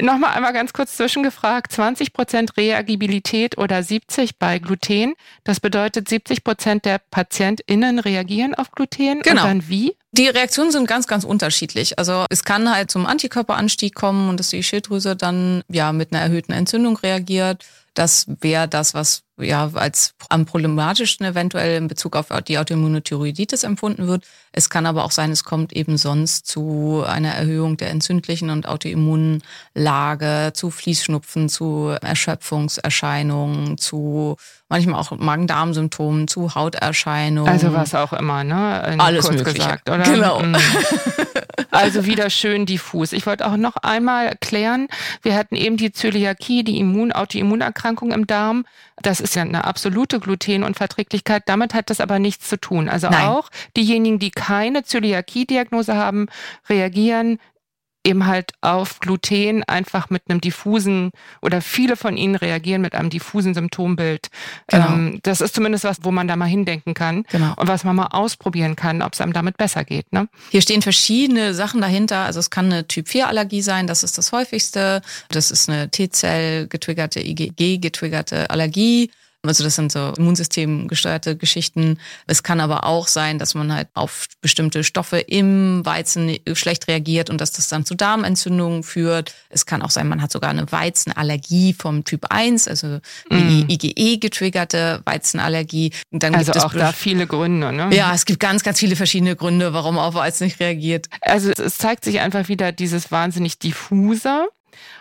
Nochmal einmal ganz kurz zwischengefragt, 20 Prozent Reagibilität oder 70 bei Gluten. Das bedeutet, 70 Prozent der PatientInnen reagieren auf Gluten. Genau. Und dann wie? Die Reaktionen sind ganz, ganz unterschiedlich. Also es kann halt zum Antikörperanstieg kommen und dass die Schilddrüse dann ja mit einer erhöhten Entzündung reagiert. Das wäre das, was ja als am problematischsten eventuell in Bezug auf die autoimmune Thyroiditis empfunden wird. Es kann aber auch sein, es kommt eben sonst zu einer Erhöhung der entzündlichen und Autoimmunlage, zu Fließschnupfen, zu Erschöpfungserscheinungen, zu manchmal auch Magen-Darm-Symptomen, zu Hauterscheinungen. Also was auch immer, ne? In Alles kurz mögliche. gesagt, oder? Genau. Mhm. (laughs) Also wieder schön diffus. Ich wollte auch noch einmal klären, wir hatten eben die Zöliakie, die Immun Autoimmunerkrankung im Darm. Das ist ja eine absolute Glutenunverträglichkeit. Damit hat das aber nichts zu tun. Also Nein. auch diejenigen, die keine Zöliakie-Diagnose haben, reagieren eben halt auf Gluten einfach mit einem diffusen oder viele von ihnen reagieren mit einem diffusen Symptombild. Genau. Ähm, das ist zumindest was, wo man da mal hindenken kann genau. und was man mal ausprobieren kann, ob es einem damit besser geht. Ne? Hier stehen verschiedene Sachen dahinter. Also es kann eine Typ-4-Allergie sein, das ist das häufigste. Das ist eine T-Zell getriggerte, IgG getriggerte Allergie. Also das sind so immunsystemgesteuerte Geschichten. Es kann aber auch sein, dass man halt auf bestimmte Stoffe im Weizen schlecht reagiert und dass das dann zu Darmentzündungen führt. Es kann auch sein, man hat sogar eine Weizenallergie vom Typ 1, also die mm. IgE getriggerte Weizenallergie. dann also gibt auch es da viele Gründe, ne? Ja, es gibt ganz, ganz viele verschiedene Gründe, warum auf Weizen nicht reagiert. Also es zeigt sich einfach wieder dieses wahnsinnig diffuse.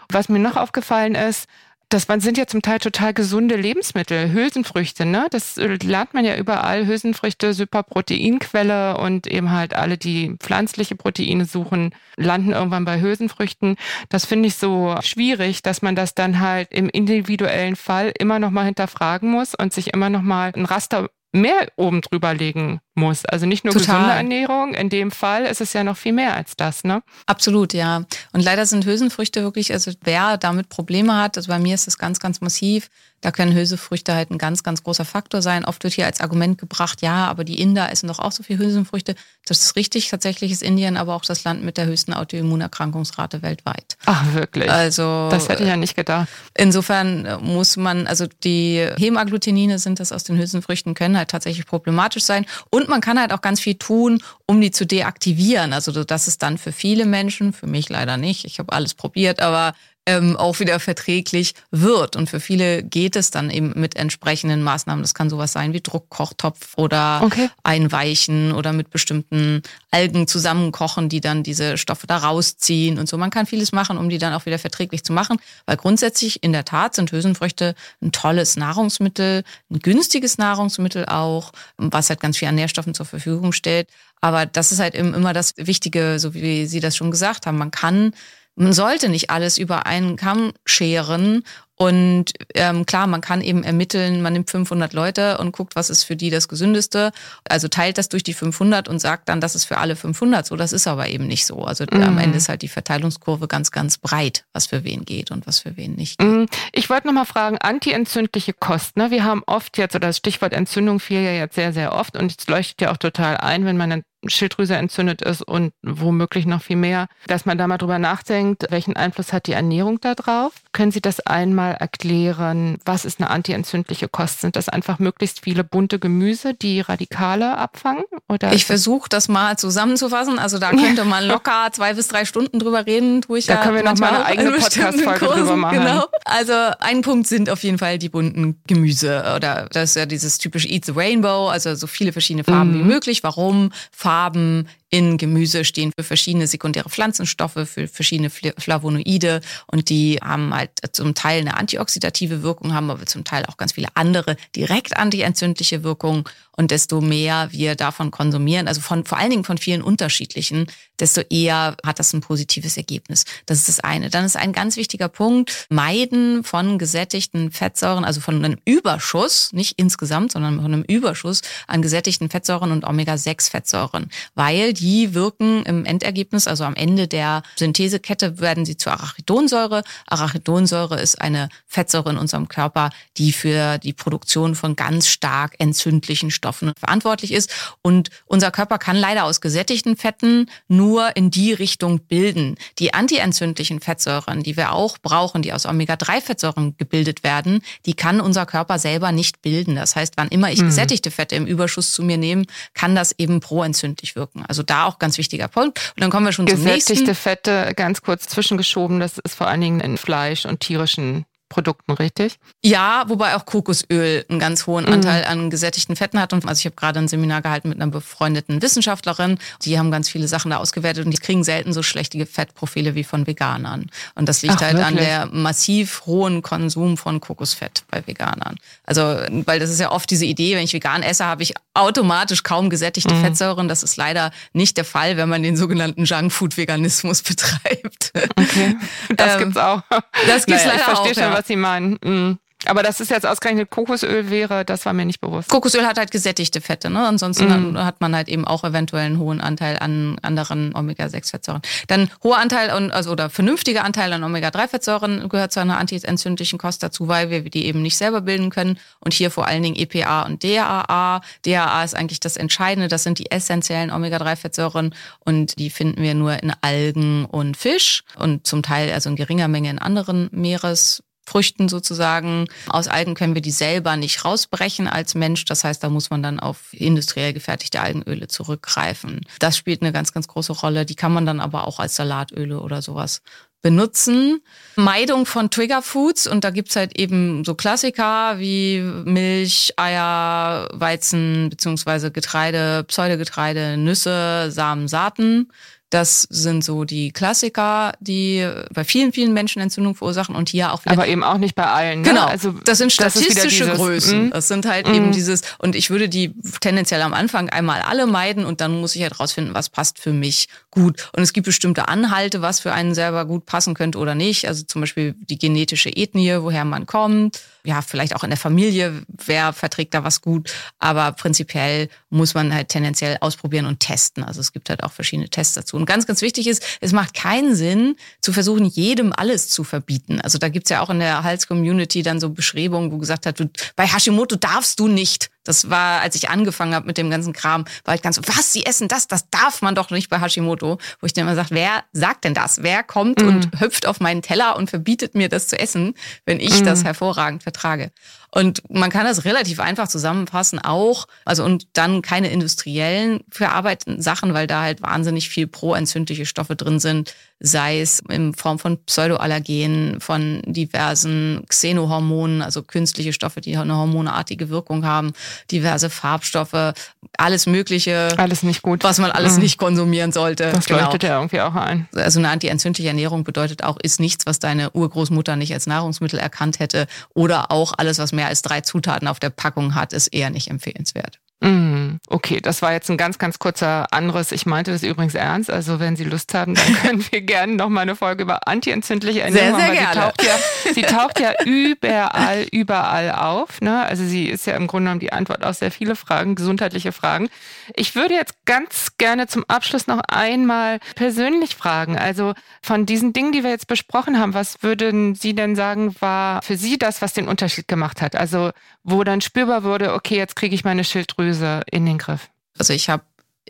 Was mir noch aufgefallen ist, das sind ja zum Teil total gesunde Lebensmittel, Hülsenfrüchte, ne? Das lernt man ja überall. Hülsenfrüchte, super Proteinquelle und eben halt alle, die pflanzliche Proteine suchen, landen irgendwann bei Hülsenfrüchten. Das finde ich so schwierig, dass man das dann halt im individuellen Fall immer noch mal hinterfragen muss und sich immer noch mal ein Raster mehr oben drüber legen muss. Also nicht nur Total. gesunde Ernährung, in dem Fall ist es ja noch viel mehr als das, ne? Absolut, ja. Und leider sind Hülsenfrüchte wirklich, also wer damit Probleme hat, also bei mir ist es ganz, ganz massiv, da können Hülsenfrüchte halt ein ganz, ganz großer Faktor sein. Oft wird hier als Argument gebracht, ja, aber die Inder essen doch auch so viel Hülsenfrüchte. Das ist richtig. Tatsächlich ist Indien aber auch das Land mit der höchsten Autoimmunerkrankungsrate weltweit. Ach, wirklich? Also. Das hätte ich ja nicht gedacht. Insofern muss man, also die Hemagglutinine sind das aus den Hülsenfrüchten, können halt tatsächlich problematisch sein. Und man kann halt auch ganz viel tun, um die zu deaktivieren. Also das ist dann für viele Menschen, für mich leider nicht. Ich habe alles probiert, aber ähm, auch wieder verträglich wird. Und für viele geht es dann eben mit entsprechenden Maßnahmen. Das kann sowas sein wie Druckkochtopf oder okay. Einweichen oder mit bestimmten Algen zusammenkochen, die dann diese Stoffe da rausziehen und so. Man kann vieles machen, um die dann auch wieder verträglich zu machen. Weil grundsätzlich in der Tat sind Hülsenfrüchte ein tolles Nahrungsmittel, ein günstiges Nahrungsmittel auch, was halt ganz viel an Nährstoffen zur Verfügung stellt. Aber das ist halt immer das Wichtige, so wie Sie das schon gesagt haben. Man kann man sollte nicht alles über einen Kamm scheren und ähm, klar, man kann eben ermitteln, man nimmt 500 Leute und guckt, was ist für die das Gesündeste. Also teilt das durch die 500 und sagt dann, das ist für alle 500 so. Das ist aber eben nicht so. Also mhm. am Ende ist halt die Verteilungskurve ganz, ganz breit, was für wen geht und was für wen nicht geht. Mhm. Ich wollte nochmal fragen, antientzündliche Kosten. Ne? Wir haben oft jetzt, oder das Stichwort Entzündung fiel ja jetzt sehr, sehr oft und es leuchtet ja auch total ein, wenn man Schilddrüse entzündet ist und womöglich noch viel mehr, dass man da mal drüber nachdenkt, welchen Einfluss hat die Ernährung da drauf? Können Sie das einmal erklären? Was ist eine antientzündliche Kost? Sind das einfach möglichst viele bunte Gemüse, die Radikale abfangen? Oder ich versuche das mal zusammenzufassen. Also da (laughs) könnte man locker zwei bis drei Stunden drüber reden. Tue ich da ja können wir noch mal eine eigene Podcast-Folge drüber machen. Genau. Also ein Punkt sind auf jeden Fall die bunten Gemüse. Oder das ist ja dieses typische Eat the Rainbow, also so viele verschiedene Farben mhm. wie möglich. Warum? Farben haben in Gemüse stehen für verschiedene sekundäre Pflanzenstoffe, für verschiedene Flavonoide und die haben halt zum Teil eine antioxidative Wirkung, haben aber zum Teil auch ganz viele andere direkt antientzündliche Wirkungen. Und desto mehr wir davon konsumieren, also von, vor allen Dingen von vielen unterschiedlichen, desto eher hat das ein positives Ergebnis. Das ist das eine. Dann ist ein ganz wichtiger Punkt, Meiden von gesättigten Fettsäuren, also von einem Überschuss, nicht insgesamt, sondern von einem Überschuss an gesättigten Fettsäuren und Omega-6-Fettsäuren, weil die wirken im Endergebnis, also am Ende der Synthesekette werden sie zu Arachidonsäure. Arachidonsäure ist eine Fettsäure in unserem Körper, die für die Produktion von ganz stark entzündlichen Stoffen verantwortlich ist. Und unser Körper kann leider aus gesättigten Fetten nur in die Richtung bilden. Die antientzündlichen Fettsäuren, die wir auch brauchen, die aus Omega-3-Fettsäuren gebildet werden, die kann unser Körper selber nicht bilden. Das heißt, wann immer ich mhm. gesättigte Fette im Überschuss zu mir nehme, kann das eben proentzündlich wirken. Also da auch ganz wichtiger Punkt. Und dann kommen wir schon zum nächsten. Gesättigte Fette, ganz kurz zwischengeschoben, das ist vor allen Dingen in Fleisch und tierischen Produkten, richtig? Ja, wobei auch Kokosöl einen ganz hohen mhm. Anteil an gesättigten Fetten hat. Und also ich habe gerade ein Seminar gehalten mit einer befreundeten Wissenschaftlerin. Die haben ganz viele Sachen da ausgewertet und die kriegen selten so schlechte Fettprofile wie von Veganern. Und das liegt Ach, halt wirklich? an der massiv hohen Konsum von Kokosfett bei Veganern. Also, weil das ist ja oft diese Idee, wenn ich vegan esse, habe ich automatisch kaum gesättigte mhm. Fettsäuren. Das ist leider nicht der Fall, wenn man den sogenannten Junkfood-Veganismus (laughs) betreibt. Okay, das ähm, gibt's auch. Das gibt's naja, leider auch, ja. Was Sie meinen. Mhm. Aber dass es jetzt ausgerechnet Kokosöl wäre, das war mir nicht bewusst. Kokosöl hat halt gesättigte Fette, ne? Ansonsten mm. hat man halt eben auch eventuell einen hohen Anteil an anderen Omega-6-Fettsäuren. Dann hoher Anteil an, also oder vernünftiger Anteil an Omega-3-Fettsäuren gehört zu einer antientzündlichen Kost dazu, weil wir die eben nicht selber bilden können. Und hier vor allen Dingen EPA und DHA. DHA ist eigentlich das Entscheidende. Das sind die essentiellen Omega-3-Fettsäuren und die finden wir nur in Algen und Fisch und zum Teil also in geringer Menge in anderen Meeres Früchten sozusagen. Aus Algen können wir die selber nicht rausbrechen als Mensch. Das heißt, da muss man dann auf industriell gefertigte Algenöle zurückgreifen. Das spielt eine ganz, ganz große Rolle. Die kann man dann aber auch als Salatöle oder sowas benutzen. Meidung von Triggerfoods und da gibt's halt eben so Klassiker wie Milch, Eier, Weizen beziehungsweise Getreide, Pseudogetreide, Nüsse, Samen, Saaten. Das sind so die Klassiker, die bei vielen, vielen Menschen Entzündung verursachen und hier auch wieder. Aber eben auch nicht bei allen. Ne? Genau. Also das sind statistische das dieses, Größen. Mm, das sind halt mm. eben dieses, und ich würde die tendenziell am Anfang einmal alle meiden und dann muss ich halt rausfinden, was passt für mich gut. Und es gibt bestimmte Anhalte, was für einen selber gut passen könnte oder nicht. Also zum Beispiel die genetische Ethnie, woher man kommt. Ja, vielleicht auch in der Familie, wer verträgt da was gut. Aber prinzipiell muss man halt tendenziell ausprobieren und testen. Also es gibt halt auch verschiedene Tests dazu. Und ganz, ganz wichtig ist, es macht keinen Sinn, zu versuchen, jedem alles zu verbieten. Also da gibt's ja auch in der Hals-Community dann so Beschreibungen, wo gesagt hat, du, bei Hashimoto darfst du nicht. Das war, als ich angefangen habe mit dem ganzen Kram, war ich ganz so, was, Sie essen das? Das darf man doch nicht bei Hashimoto. Wo ich dann immer sage, wer sagt denn das? Wer kommt mm. und hüpft auf meinen Teller und verbietet mir das zu essen, wenn ich mm. das hervorragend vertrage? Und man kann das relativ einfach zusammenfassen auch, also und dann keine industriellen verarbeiteten Sachen, weil da halt wahnsinnig viel proentzündliche Stoffe drin sind, sei es in Form von Pseudoallergenen, von diversen Xenohormonen, also künstliche Stoffe, die eine hormonartige Wirkung haben, diverse Farbstoffe, alles Mögliche. Alles nicht gut. Was man alles mhm. nicht konsumieren sollte. Das genau. leuchtet ja irgendwie auch ein. Also eine antientzündliche Ernährung bedeutet auch, ist nichts, was deine Urgroßmutter nicht als Nahrungsmittel erkannt hätte. Oder auch alles, was mehr als drei Zutaten auf der Packung hat, ist eher nicht empfehlenswert. Mm, okay, das war jetzt ein ganz, ganz kurzer Anderes. Ich meinte das übrigens ernst. Also wenn Sie Lust haben, dann (laughs) können wir gerne noch mal eine Folge über antientzündliche Ernährung sehr, sehr. Gerne. Sie taucht ja, (laughs) sie taucht ja überall, überall auf. Ne? Also sie ist ja im Grunde genommen die Antwort auf sehr viele Fragen, gesundheitliche Fragen. Ich würde jetzt ganz gerne zum Abschluss noch einmal persönlich fragen. Also von diesen Dingen, die wir jetzt besprochen haben, was würden Sie denn sagen, war für Sie das, was den Unterschied gemacht hat? Also wo dann spürbar wurde, okay, jetzt kriege ich meine Schilddrüse Schilddrüse in den Griff? Also ich habe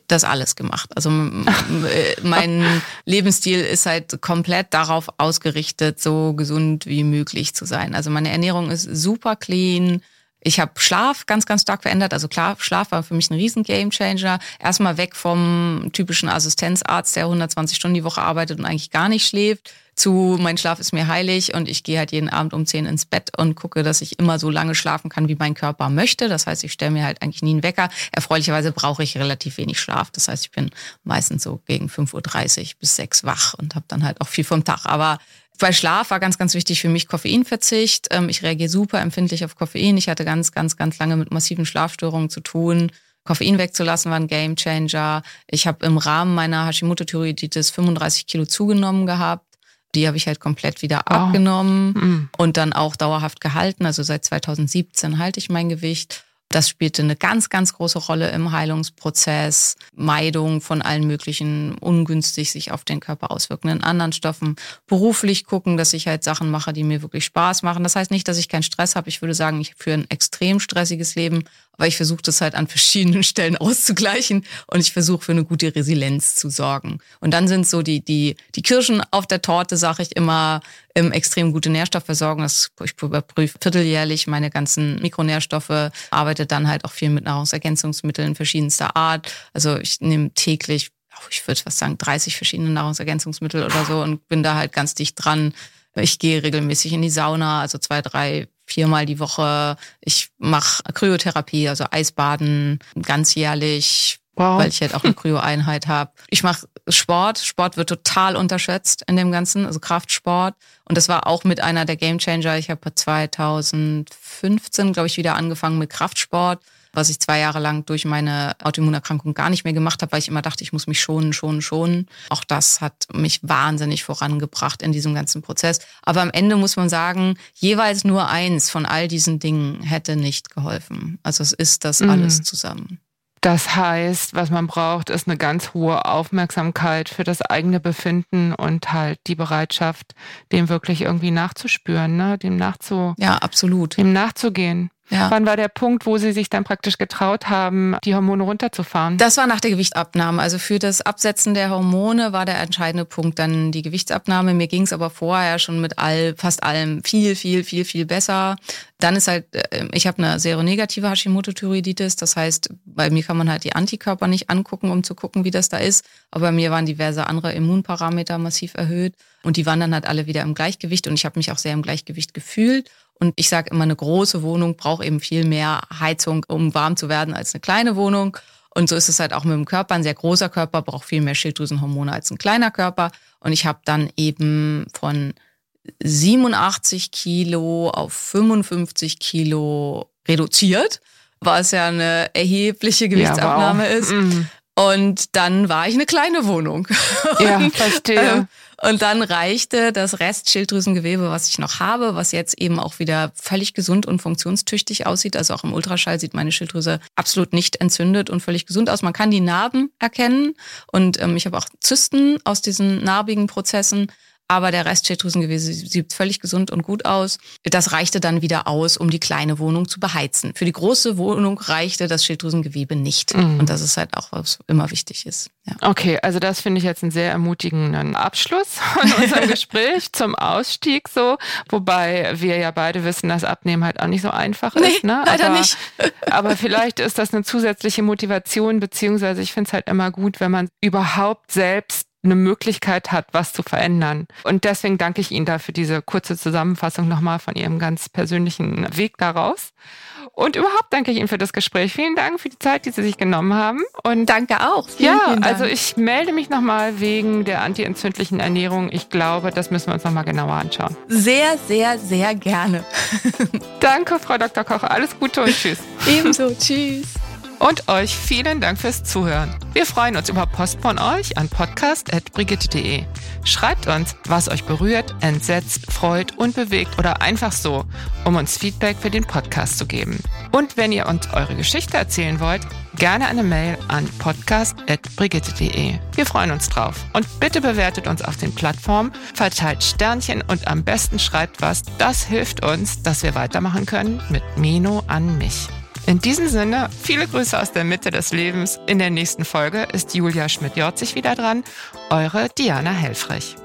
das alles gemacht. Also äh, mein (laughs) Lebensstil ist halt komplett darauf ausgerichtet, so gesund wie möglich zu sein. Also meine Ernährung ist super clean. Ich habe Schlaf ganz, ganz stark verändert. Also klar, Schlaf war für mich ein riesen Gamechanger. Erstmal weg vom typischen Assistenzarzt, der 120 Stunden die Woche arbeitet und eigentlich gar nicht schläft zu mein Schlaf ist mir heilig und ich gehe halt jeden Abend um 10 ins Bett und gucke, dass ich immer so lange schlafen kann, wie mein Körper möchte. Das heißt, ich stelle mir halt eigentlich nie einen Wecker. Erfreulicherweise brauche ich relativ wenig Schlaf. Das heißt, ich bin meistens so gegen 5.30 Uhr bis 6 wach und habe dann halt auch viel vom Tag. Aber bei Schlaf war ganz, ganz wichtig für mich Koffeinverzicht. Ähm, ich reagiere super empfindlich auf Koffein. Ich hatte ganz, ganz, ganz lange mit massiven Schlafstörungen zu tun. Koffein wegzulassen war ein Gamechanger. Ich habe im Rahmen meiner Hashimoto-Thyreoiditis 35 Kilo zugenommen gehabt. Die habe ich halt komplett wieder oh. abgenommen mhm. und dann auch dauerhaft gehalten. Also seit 2017 halte ich mein Gewicht. Das spielte eine ganz, ganz große Rolle im Heilungsprozess. Meidung von allen möglichen ungünstig sich auf den Körper auswirkenden anderen Stoffen. Beruflich gucken, dass ich halt Sachen mache, die mir wirklich Spaß machen. Das heißt nicht, dass ich keinen Stress habe. Ich würde sagen, ich führe ein extrem stressiges Leben, aber ich versuche das halt an verschiedenen (laughs) Stellen auszugleichen und ich versuche für eine gute Resilienz zu sorgen. Und dann sind so die, die, die Kirschen auf der Torte, sage ich immer, ähm, extrem gute Nährstoffversorgung. Das, ich überprüfe vierteljährlich meine ganzen Mikronährstoffe, arbeite dann halt auch viel mit Nahrungsergänzungsmitteln verschiedenster Art. Also ich nehme täglich ich würde fast sagen, 30 verschiedene Nahrungsergänzungsmittel oder so und bin da halt ganz dicht dran, Ich gehe regelmäßig in die Sauna, also zwei, drei, viermal die Woche. Ich mache Kryotherapie, also Eisbaden ganzjährlich, wow. weil ich halt auch eine (laughs) Kryo-Einheit habe. Ich mache Sport. Sport wird total unterschätzt in dem Ganzen, also Kraftsport. Und das war auch mit einer der Gamechanger. Ich habe 2015, glaube ich, wieder angefangen mit Kraftsport was ich zwei Jahre lang durch meine Autoimmunerkrankung gar nicht mehr gemacht habe, weil ich immer dachte, ich muss mich schonen, schonen, schonen. Auch das hat mich wahnsinnig vorangebracht in diesem ganzen Prozess. Aber am Ende muss man sagen, jeweils nur eins von all diesen Dingen hätte nicht geholfen. Also es ist das mhm. alles zusammen. Das heißt, was man braucht, ist eine ganz hohe Aufmerksamkeit für das eigene Befinden und halt die Bereitschaft, dem wirklich irgendwie nachzuspüren, ne? dem nachzu ja, absolut. dem nachzugehen. Ja. Wann war der Punkt, wo Sie sich dann praktisch getraut haben, die Hormone runterzufahren? Das war nach der Gewichtsabnahme. Also für das Absetzen der Hormone war der entscheidende Punkt dann die Gewichtsabnahme. Mir ging es aber vorher schon mit all, fast allem viel, viel, viel, viel besser. Dann ist halt, äh, ich habe eine seronegative Hashimoto-Thyreoiditis. Das heißt, bei mir kann man halt die Antikörper nicht angucken, um zu gucken, wie das da ist. Aber bei mir waren diverse andere Immunparameter massiv erhöht. Und die waren dann halt alle wieder im Gleichgewicht. Und ich habe mich auch sehr im Gleichgewicht gefühlt. Und ich sage immer, eine große Wohnung braucht eben viel mehr Heizung, um warm zu werden, als eine kleine Wohnung. Und so ist es halt auch mit dem Körper. Ein sehr großer Körper braucht viel mehr Schilddrüsenhormone als ein kleiner Körper. Und ich habe dann eben von 87 Kilo auf 55 Kilo reduziert, was ja eine erhebliche Gewichtsabnahme ja, wow. ist. Mhm. Und dann war ich eine kleine Wohnung. Ja, (laughs) verstehe. Und dann reichte das Restschilddrüsengewebe, was ich noch habe, was jetzt eben auch wieder völlig gesund und funktionstüchtig aussieht. Also auch im Ultraschall sieht meine Schilddrüse absolut nicht entzündet und völlig gesund aus. Man kann die Narben erkennen und ähm, ich habe auch Zysten aus diesen narbigen Prozessen aber der Rest Schilddrüsengewebe sieht völlig gesund und gut aus. Das reichte dann wieder aus, um die kleine Wohnung zu beheizen. Für die große Wohnung reichte das Schilddrüsengewebe nicht. Mhm. Und das ist halt auch, was immer wichtig ist. Ja. Okay, also das finde ich jetzt einen sehr ermutigenden Abschluss von (laughs) unserem Gespräch zum Ausstieg so. Wobei wir ja beide wissen, dass Abnehmen halt auch nicht so einfach nee, ist. Ne? Leider aber, nicht. (laughs) aber vielleicht ist das eine zusätzliche Motivation, beziehungsweise ich finde es halt immer gut, wenn man überhaupt selbst eine Möglichkeit hat, was zu verändern. Und deswegen danke ich Ihnen dafür diese kurze Zusammenfassung nochmal von Ihrem ganz persönlichen Weg daraus. Und überhaupt danke ich Ihnen für das Gespräch. Vielen Dank für die Zeit, die Sie sich genommen haben. Und danke auch. Vielen, ja, vielen also ich melde mich nochmal wegen der antientzündlichen Ernährung. Ich glaube, das müssen wir uns nochmal genauer anschauen. Sehr, sehr, sehr gerne. (laughs) (laughs) danke, Frau Dr. Koch. Alles Gute und tschüss. Ebenso. tschüss. Und euch vielen Dank fürs Zuhören. Wir freuen uns über Post von euch an podcast.brigitte.de. Schreibt uns, was euch berührt, entsetzt, freut und bewegt oder einfach so, um uns Feedback für den Podcast zu geben. Und wenn ihr uns eure Geschichte erzählen wollt, gerne eine Mail an podcast.brigitte.de. Wir freuen uns drauf. Und bitte bewertet uns auf den Plattformen, verteilt Sternchen und am besten schreibt was. Das hilft uns, dass wir weitermachen können mit Mino an mich. In diesem Sinne, viele Grüße aus der Mitte des Lebens. In der nächsten Folge ist Julia Schmidt-Jorzig wieder dran. Eure Diana Helfrich.